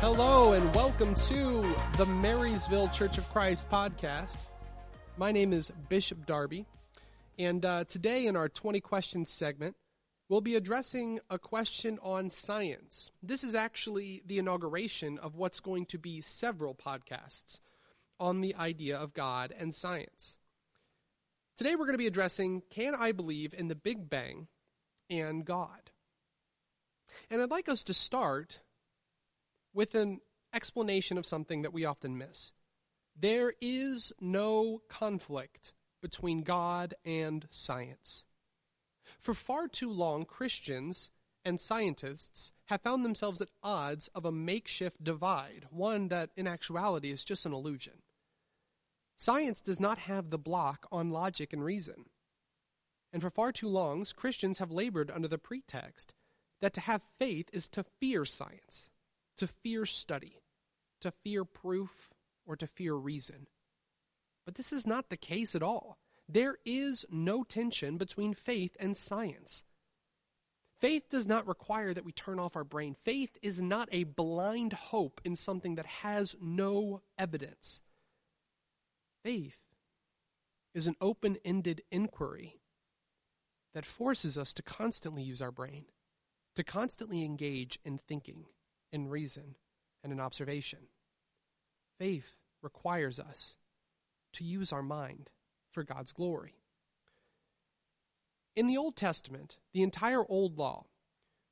Hello, and welcome to the Marysville Church of Christ podcast. My name is Bishop Darby, and uh, today in our 20 questions segment, we'll be addressing a question on science. This is actually the inauguration of what's going to be several podcasts on the idea of God and science. Today we're going to be addressing Can I believe in the Big Bang and God? And I'd like us to start with an explanation of something that we often miss. There is no conflict between God and science. For far too long, Christians and scientists have found themselves at odds of a makeshift divide, one that in actuality is just an illusion. Science does not have the block on logic and reason. And for far too long, Christians have labored under the pretext that to have faith is to fear science to fear study, to fear proof, or to fear reason. But this is not the case at all. There is no tension between faith and science. Faith does not require that we turn off our brain. Faith is not a blind hope in something that has no evidence. Faith is an open ended inquiry that forces us to constantly use our brain, to constantly engage in thinking in reason and in observation. Faith requires us to use our mind for God's glory. In the Old Testament, the entire Old Law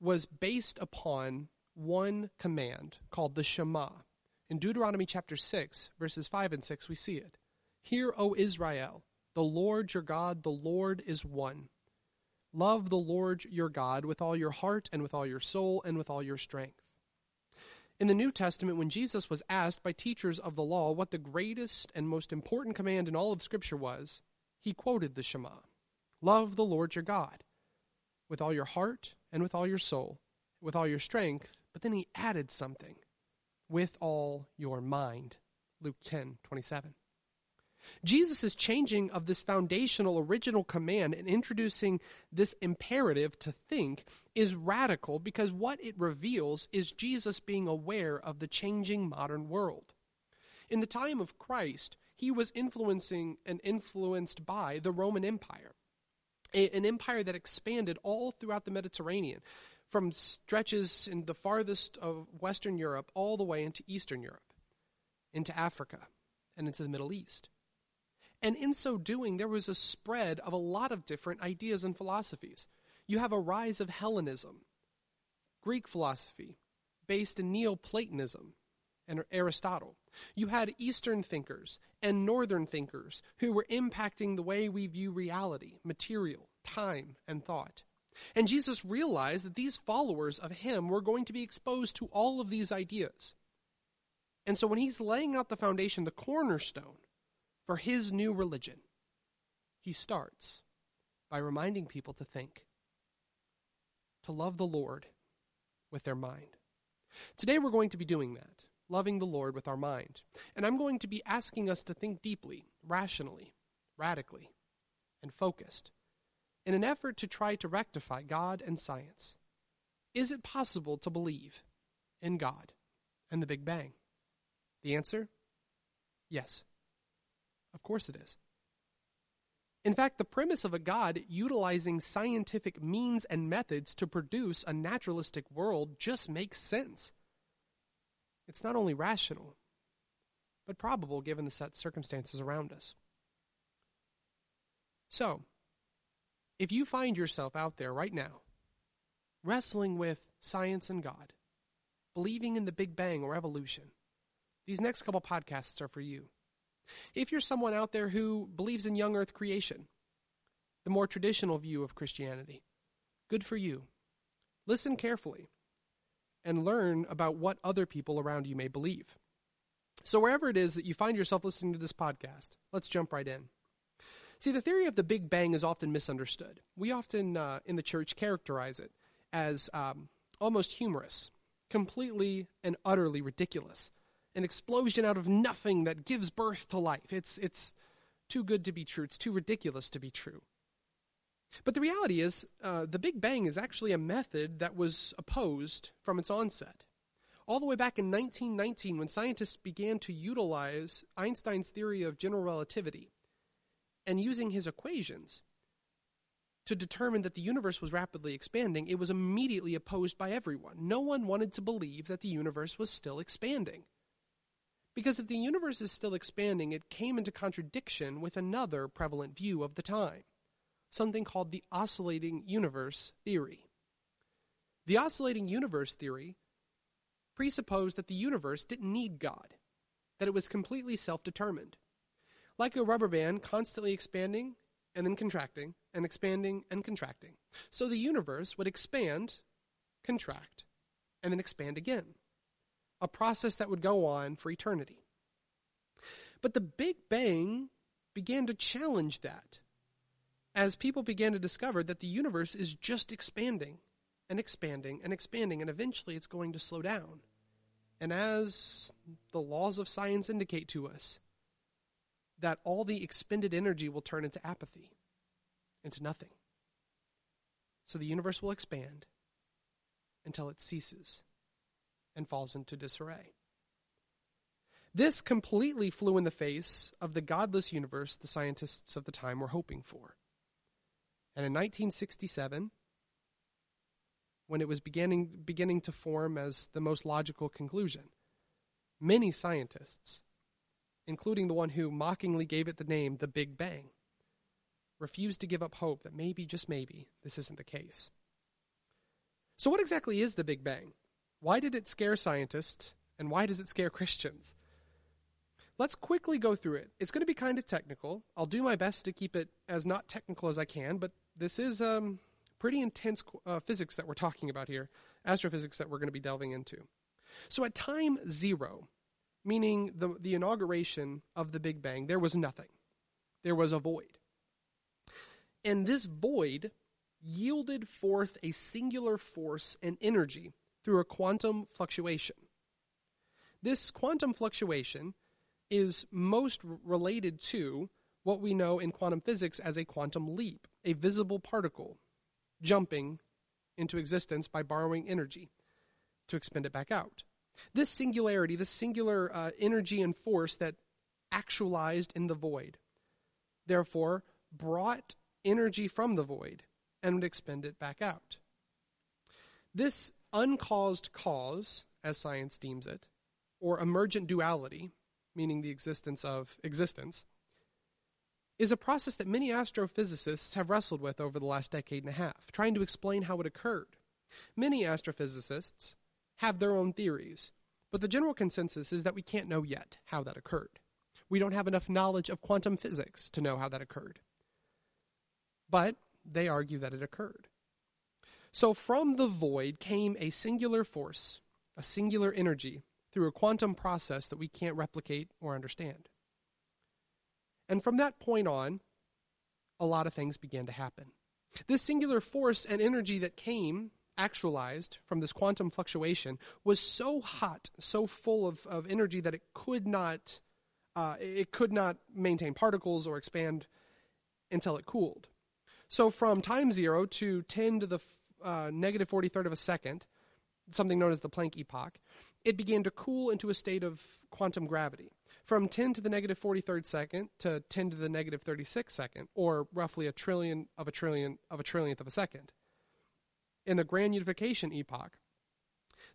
was based upon one command called the Shema. In Deuteronomy chapter 6, verses 5 and 6, we see it. Hear, O Israel, the Lord your God, the Lord is one. Love the Lord your God with all your heart and with all your soul and with all your strength. In the New Testament, when Jesus was asked by teachers of the law what the greatest and most important command in all of Scripture was, he quoted the Shema Love the Lord your God with all your heart and with all your soul, with all your strength. But then he added something with all your mind. Luke 10 27. Jesus' changing of this foundational original command and introducing this imperative to think is radical because what it reveals is Jesus being aware of the changing modern world. In the time of Christ, he was influencing and influenced by the Roman Empire, an empire that expanded all throughout the Mediterranean, from stretches in the farthest of Western Europe all the way into Eastern Europe, into Africa, and into the Middle East. And in so doing, there was a spread of a lot of different ideas and philosophies. You have a rise of Hellenism, Greek philosophy, based in Neoplatonism and Aristotle. You had Eastern thinkers and Northern thinkers who were impacting the way we view reality, material, time, and thought. And Jesus realized that these followers of him were going to be exposed to all of these ideas. And so when he's laying out the foundation, the cornerstone, for his new religion, he starts by reminding people to think, to love the Lord with their mind. Today we're going to be doing that, loving the Lord with our mind. And I'm going to be asking us to think deeply, rationally, radically, and focused in an effort to try to rectify God and science. Is it possible to believe in God and the Big Bang? The answer? Yes. Of course it is. In fact, the premise of a God utilizing scientific means and methods to produce a naturalistic world just makes sense. It's not only rational, but probable given the set circumstances around us. So, if you find yourself out there right now, wrestling with science and God, believing in the Big Bang or evolution, these next couple podcasts are for you. If you're someone out there who believes in young earth creation, the more traditional view of Christianity, good for you. Listen carefully and learn about what other people around you may believe. So, wherever it is that you find yourself listening to this podcast, let's jump right in. See, the theory of the Big Bang is often misunderstood. We often, uh, in the church, characterize it as um, almost humorous, completely and utterly ridiculous an explosion out of nothing that gives birth to life. It's, it's too good to be true. It's too ridiculous to be true. But the reality is, uh, the Big Bang is actually a method that was opposed from its onset. all the way back in 1919 when scientists began to utilize Einstein's theory of general relativity and using his equations to determine that the universe was rapidly expanding, it was immediately opposed by everyone. No one wanted to believe that the universe was still expanding. Because if the universe is still expanding, it came into contradiction with another prevalent view of the time, something called the oscillating universe theory. The oscillating universe theory presupposed that the universe didn't need God, that it was completely self determined. Like a rubber band constantly expanding and then contracting and expanding and contracting. So the universe would expand, contract, and then expand again. A process that would go on for eternity. But the Big Bang began to challenge that as people began to discover that the universe is just expanding and expanding and expanding, and eventually it's going to slow down. And as the laws of science indicate to us, that all the expended energy will turn into apathy, into nothing. So the universe will expand until it ceases and falls into disarray. This completely flew in the face of the godless universe the scientists of the time were hoping for. And in 1967, when it was beginning, beginning to form as the most logical conclusion, many scientists including the one who mockingly gave it the name the Big Bang, refused to give up hope that maybe, just maybe, this isn't the case. So, what exactly is the Big Bang? Why did it scare scientists, and why does it scare Christians? Let's quickly go through it. It's going to be kind of technical. I'll do my best to keep it as not technical as I can, but this is um, pretty intense uh, physics that we're talking about here, astrophysics that we're going to be delving into. So, at time zero, meaning the, the inauguration of the Big Bang, there was nothing. There was a void. And this void yielded forth a singular force and energy through a quantum fluctuation. This quantum fluctuation is most related to what we know in quantum physics as a quantum leap, a visible particle jumping into existence by borrowing energy to expend it back out. This singularity, this singular uh, energy and force that actualized in the void, therefore brought energy from the void and would expend it back out. This uncaused cause, as science deems it, or emergent duality, meaning the existence of existence, is a process that many astrophysicists have wrestled with over the last decade and a half, trying to explain how it occurred. Many astrophysicists have their own theories, but the general consensus is that we can't know yet how that occurred. We don't have enough knowledge of quantum physics to know how that occurred. But they argue that it occurred. So from the void came a singular force, a singular energy, through a quantum process that we can't replicate or understand. And from that point on, a lot of things began to happen. This singular force and energy that came actualized from this quantum fluctuation was so hot, so full of, of energy that it could not uh, it could not maintain particles or expand until it cooled. So from time zero to 10 to the Uh, negative 43rd of a second, something known as the Planck epoch, it began to cool into a state of quantum gravity. From 10 to the negative 43rd second to 10 to the negative 36th second, or roughly a trillion of a trillion of a trillionth of a second in the grand unification epoch,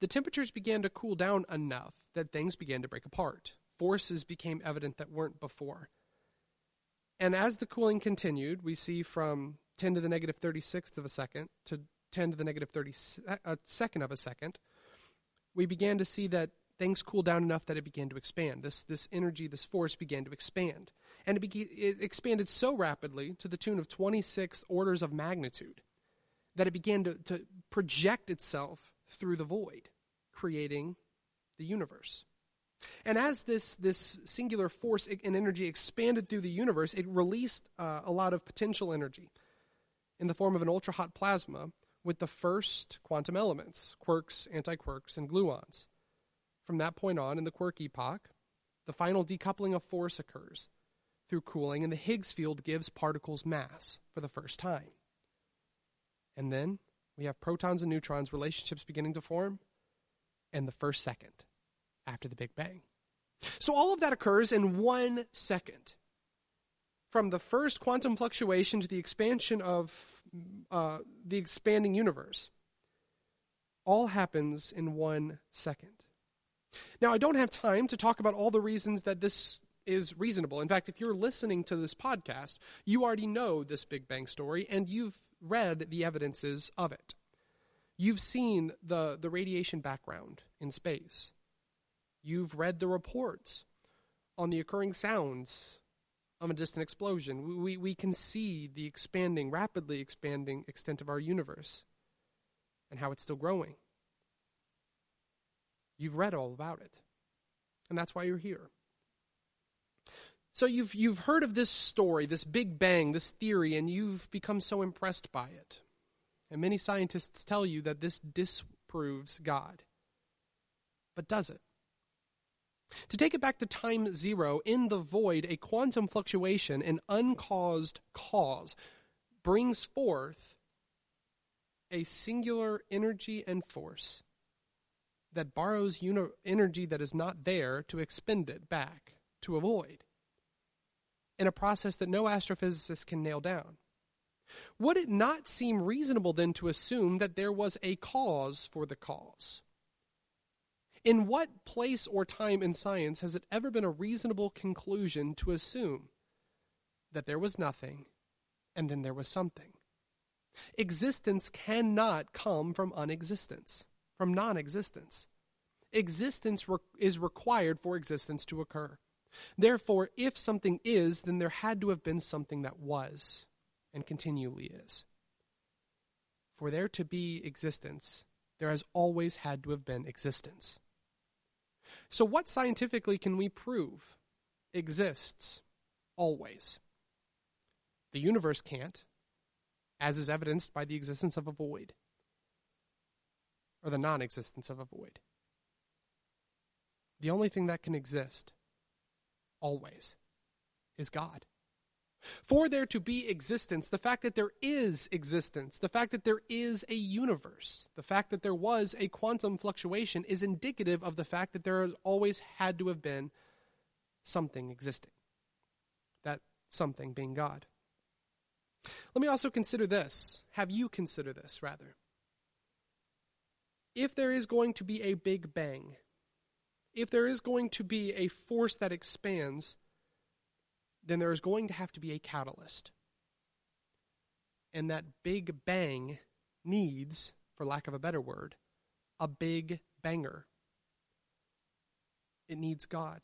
the temperatures began to cool down enough that things began to break apart. Forces became evident that weren't before. And as the cooling continued, we see from 10 to the negative 36th of a second to 10 to the negative 30 a second of a second, we began to see that things cooled down enough that it began to expand. This, this energy, this force began to expand. And it, it expanded so rapidly to the tune of 26 orders of magnitude that it began to, to project itself through the void, creating the universe. And as this, this singular force and energy expanded through the universe, it released uh, a lot of potential energy in the form of an ultra hot plasma with the first quantum elements quarks, antiquarks, and gluons. From that point on, in the quark epoch, the final decoupling of force occurs through cooling, and the Higgs field gives particles mass for the first time. And then we have protons and neutrons relationships beginning to form. and the first second after the Big Bang. So all of that occurs in one second. From the first quantum fluctuation to the expansion of uh, the expanding universe, all happens in one second. Now, I don't have time to talk about all the reasons that this is reasonable. In fact, if you're listening to this podcast, you already know this Big Bang story and you've read the evidences of it. You've seen the, the radiation background in space. You've read the reports on the occurring sounds of a distant explosion. We, we, we can see the expanding, rapidly expanding extent of our universe and how it's still growing. You've read all about it. And that's why you're here. So you've you've heard of this story, this Big Bang, this theory, and you've become so impressed by it. And many scientists tell you that this disproves God. But does it? To take it back to time zero, in the void, a quantum fluctuation, an uncaused cause, brings forth a singular energy and force that borrows uni- energy that is not there to expend it back to a void in a process that no astrophysicist can nail down. Would it not seem reasonable then to assume that there was a cause for the cause? In what place or time in science has it ever been a reasonable conclusion to assume that there was nothing and then there was something? Existence cannot come from unexistence, from non existence. Existence re- is required for existence to occur. Therefore, if something is, then there had to have been something that was and continually is. For there to be existence, there has always had to have been existence. So, what scientifically can we prove exists always? The universe can't, as is evidenced by the existence of a void, or the non existence of a void. The only thing that can exist always is God. For there to be existence, the fact that there is existence, the fact that there is a universe, the fact that there was a quantum fluctuation is indicative of the fact that there has always had to have been something existing. That something being God. Let me also consider this. Have you consider this, rather? If there is going to be a big bang, if there is going to be a force that expands, then there is going to have to be a catalyst. And that big bang needs, for lack of a better word, a big banger. It needs God.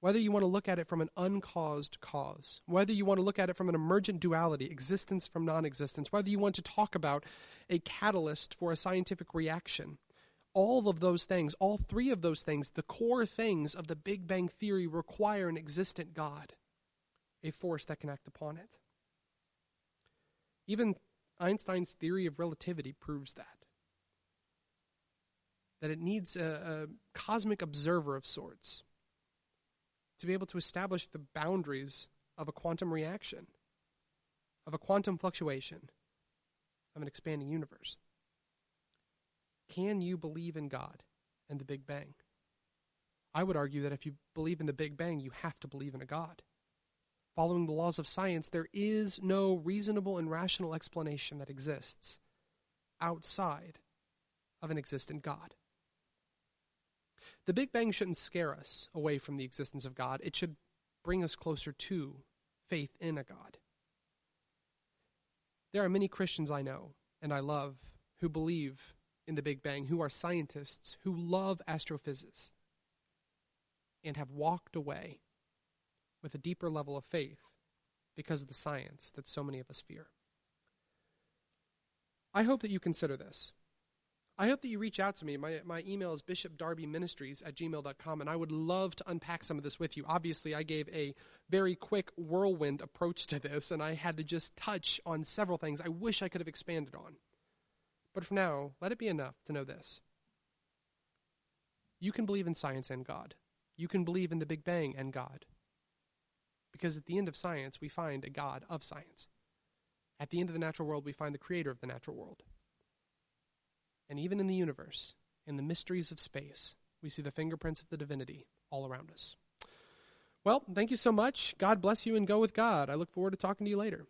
Whether you want to look at it from an uncaused cause, whether you want to look at it from an emergent duality, existence from non existence, whether you want to talk about a catalyst for a scientific reaction, all of those things, all three of those things, the core things of the Big Bang Theory require an existent God, a force that can act upon it. Even Einstein's theory of relativity proves that. That it needs a, a cosmic observer of sorts to be able to establish the boundaries of a quantum reaction, of a quantum fluctuation, of an expanding universe. Can you believe in God and the Big Bang? I would argue that if you believe in the Big Bang, you have to believe in a God. Following the laws of science, there is no reasonable and rational explanation that exists outside of an existent God. The Big Bang shouldn't scare us away from the existence of God. It should bring us closer to faith in a God. There are many Christians I know and I love who believe in the Big Bang who are scientists who love astrophysics and have walked away with a deeper level of faith because of the science that so many of us fear. I hope that you consider this. I hope that you reach out to me. My, my email is bishopdarbyministries at gmail.com, and I would love to unpack some of this with you. Obviously, I gave a very quick whirlwind approach to this, and I had to just touch on several things I wish I could have expanded on. But for now, let it be enough to know this. You can believe in science and God. You can believe in the Big Bang and God. Because at the end of science, we find a God of science. At the end of the natural world, we find the creator of the natural world. and even in the universe, in the mysteries of space, we see the fingerprints of the divinity all around us. Well, thank you so much. God bless you and go with God. I look forward to talking to you later.